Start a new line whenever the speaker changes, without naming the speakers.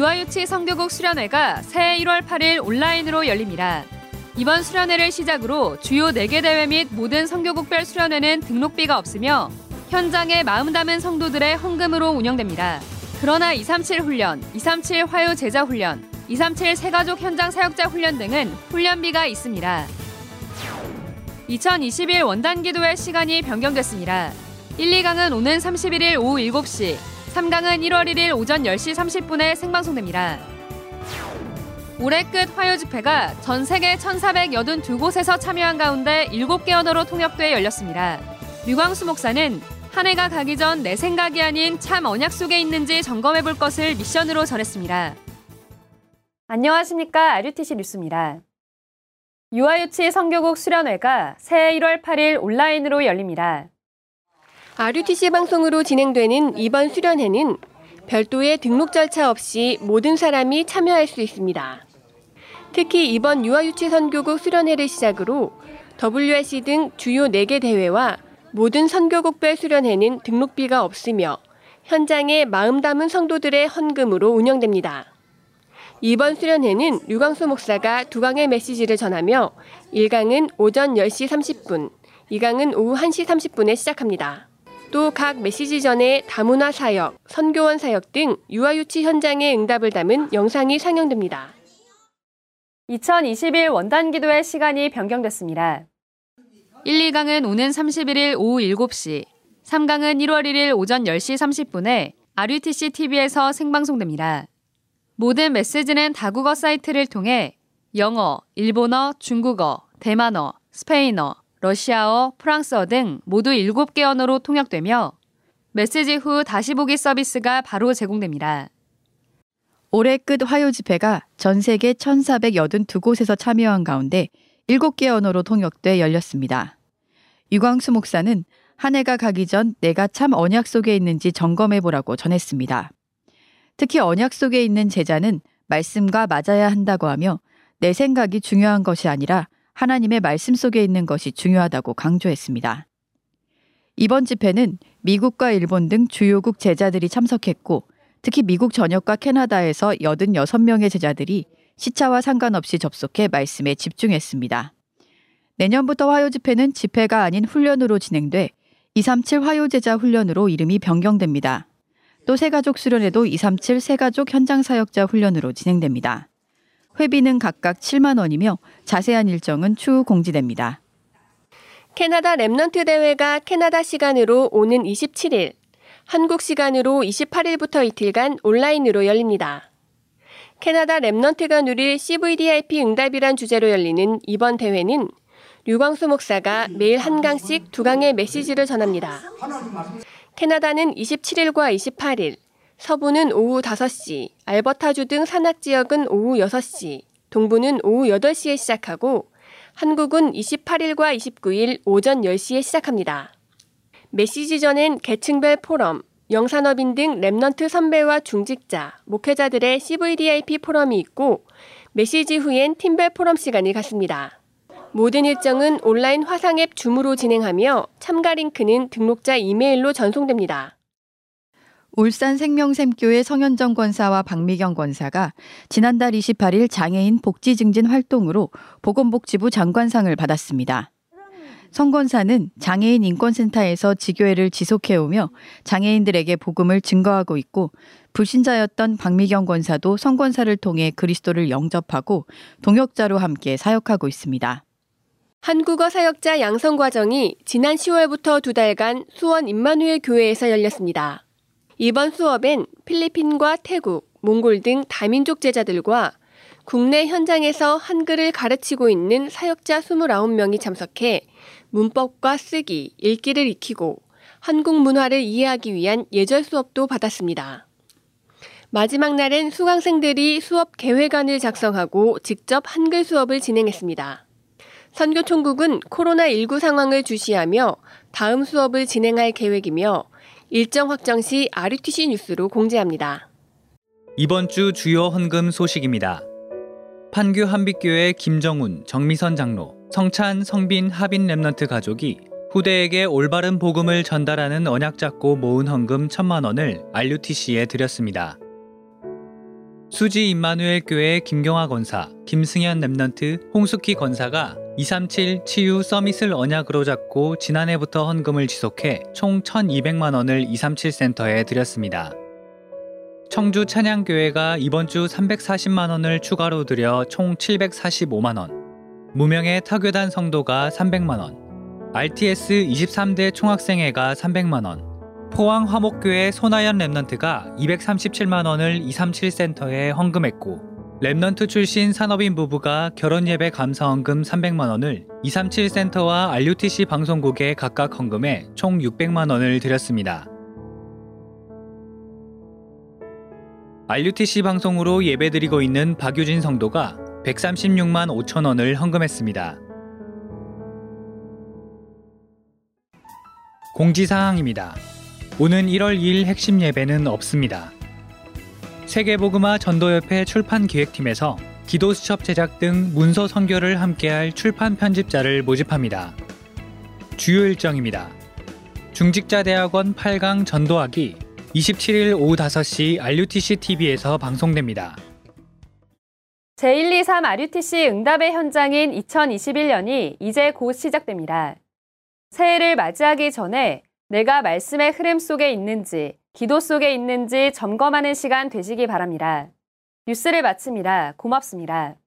유아유치 성교국 수련회가 새해 1월 8일 온라인으로 열립니다. 이번 수련회를 시작으로 주요 4개 대회 및 모든 성교국별 수련회는 등록비가 없으며 현장에 마음 담은 성도들의 헌금으로 운영됩니다. 그러나 237 훈련, 237 화요 제자 훈련, 237 새가족 현장 사역자 훈련 등은 훈련비가 있습니다. 2021 원단 기도회 시간이 변경됐습니다. 1, 2강은 오는 31일 오후 7시, 3강은 1월 1일 오전 10시 30분에 생방송됩니다. 올해 끝 화요 집회가 전 세계 1,482곳에서 참여한 가운데 7개 언어로 통역돼 열렸습니다. 류광수 목사는 한 해가 가기 전 내 생각이 아닌 참 언약 속에 있는지 점검해 볼 것을 미션으로 전했습니다. 안녕하십니까. RUTC 뉴스입니다. 유아유치 성교국 수련회가 새해 1월 8일 온라인으로 열립니다.
RUTC 방송으로 진행되는 이번 수련회는 별도의 등록 절차 없이 모든 사람이 참여할 수 있습니다. 특히 이번 유아유치 선교국 수련회를 시작으로 WRC 등 주요 4개 대회와 모든 선교국별 수련회는 등록비가 없으며 현장에 마음 담은 성도들의 헌금으로 운영됩니다. 이번 수련회는 류광수 목사가 두 강의 메시지를 전하며 1강은 오전 10시 30분, 2강은 오후 1시 30분에 시작합니다. 또 각 메시지 전에 다문화 사역, 선교원 사역 등 유아유치 현장의 응답을 담은 영상이 상영됩니다.
2021 원단 기도회 시간이 변경됐습니다. 1, 2강은 오는 31일 오후 7시, 3강은 1월 1일 오전 10시 30분에 RUTC TV에서 생방송됩니다. 모든 메시지는 다국어 사이트를 통해 영어, 일본어, 중국어, 대만어, 스페인어, 러시아어, 프랑스어 등 모두 7개 언어로 통역되며 메시지 후 다시 보기 서비스가 바로 제공됩니다.
올해 끝 화요 집회가 전 세계 1,482곳에서 참여한 가운데 7개 언어로 통역돼 열렸습니다. 유광수 목사는 한 해가 가기 전 내가 참 언약 속에 있는지 점검해 보라고 전했습니다. 특히 언약 속에 있는 제자는 말씀과 맞아야 한다고 하며 내 생각이 중요한 것이 아니라 하나님의 말씀 속에 있는 것이 중요하다고 강조했습니다. 이번 집회는 미국과 일본 등 주요국 제자들이 참석했고 특히 미국 전역과 캐나다에서 86명의 제자들이 시차와 상관없이 접속해 말씀에 집중했습니다. 내년부터 화요 집회는 집회가 아닌 훈련으로 진행돼 237 화요 제자 훈련으로 이름이 변경됩니다. 또 새가족 수련회도 237 새가족 현장 사역자 훈련으로 진행됩니다. 회비는 각각 7만 원이며 자세한 일정은 추후 공지됩니다.
캐나다 Remnant 대회가 캐나다 시간으로 오는 27일, 한국 시간으로 28일부터 이틀간 온라인으로 열립니다. 캐나다 Remnant가 누릴 CVDIP 응답이란 주제로 열리는 이번 대회는 류광수 목사가 매일 한 강씩 두 강의 메시지를 전합니다. 캐나다는 27일과 28일, 서부는 오후 5시, 알버타주 등 산악 지역은 오후 6시, 동부는 오후 8시에 시작하고 한국은 28일과 29일 오전 10시에 시작합니다. 메시지 전엔 계층별 포럼, 영산업인 등 Remnant 선배와 중직자, 목회자들의 CVDIP 포럼이 있고 메시지 후엔 팀별 포럼 시간이 갖습니다. 모든 일정은 온라인 화상 앱 줌으로 진행하며 참가 링크는 등록자 이메일로 전송됩니다.
울산 생명샘교회 성현정 권사와 박미경 권사가 지난달 28일 장애인 복지 증진 활동으로 보건복지부 장관상을 받았습니다. 성 권사는 장애인 인권센터에서 지교회를 지속해오며 장애인들에게 복음을 증거하고 있고 불신자였던 박미경 권사도 성 권사를 통해 그리스도를 영접하고 동역자로 함께 사역하고 있습니다.
한국어 사역자 양성 과정이 지난 10월부터 두 달간 수원 임마누엘 교회에서 열렸습니다. 이번 수업엔 필리핀과 태국, 몽골 등 다민족 제자들과 국내 현장에서 한글을 가르치고 있는 사역자 29명이 참석해 문법과 쓰기, 읽기를 익히고 한국 문화를 이해하기 위한 예절 수업도 받았습니다. 마지막 날엔 수강생들이 수업 계획안을 작성하고 직접 한글 수업을 진행했습니다. 선교총국은 코로나19 상황을 주시하며 다음 수업을 진행할 계획이며 일정 확정 시 RUTC 뉴스로 공지합니다.
이번 주 주요 헌금 소식입니다. 판교 한빛교회 김정훈, 정미선 장로, 성찬, 성빈, 하빈 Remnant 가족이 후대에게 올바른 복음을 전달하는 언약 잡고 모은 헌금 천만 원을 RUTC에 드렸습니다. 수지 임마누엘 교회 김경화 권사, 김승현 Remnant, 홍숙희 권사가 237 치유 summit을 언약으로 잡고 지난해부터 헌금을 지속해 총 1,200만 원을 237 센터에 드렸습니다. 청주 찬양교회가 이번 주 340만 원을 추가로 드려 총 745만 원. 무명의 타교단 성도가 300만 원. RTS 23대 총학생회가 300만 원. 포항 화목교회 손아연 Remnant가 237만 원을 237 센터에 헌금했고 Remnant 출신 산업인 부부가 결혼 예배 감사 헌금 300만 원을 237 센터와 RUTC 방송국에 각각 헌금해 총 600만 원을 드렸습니다. RUTC 방송으로 예배드리고 있는 박유진 성도가 136만 5천 원을 헌금했습니다. 공지사항입니다. 오는 1월 2일 핵심 예배는 없습니다. 세계복음화 전도협회 출판기획팀에서 기도 수첩 제작 등 문서 선교를 함께할 출판 편집자를 모집합니다. 주요 일정입니다. 중직자 대학원 8강 전도학이 27일 오후 5시 RUTC TV에서 방송됩니다.
제123 RUTC 응답의 현장인 2021년이 이제 곧 시작됩니다. 새해를 맞이하기 전에 내가 말씀의 흐름 속에 있는지, 기도 속에 있는지 점검하는 시간 되시기 바랍니다. 뉴스를 마칩니다. 고맙습니다.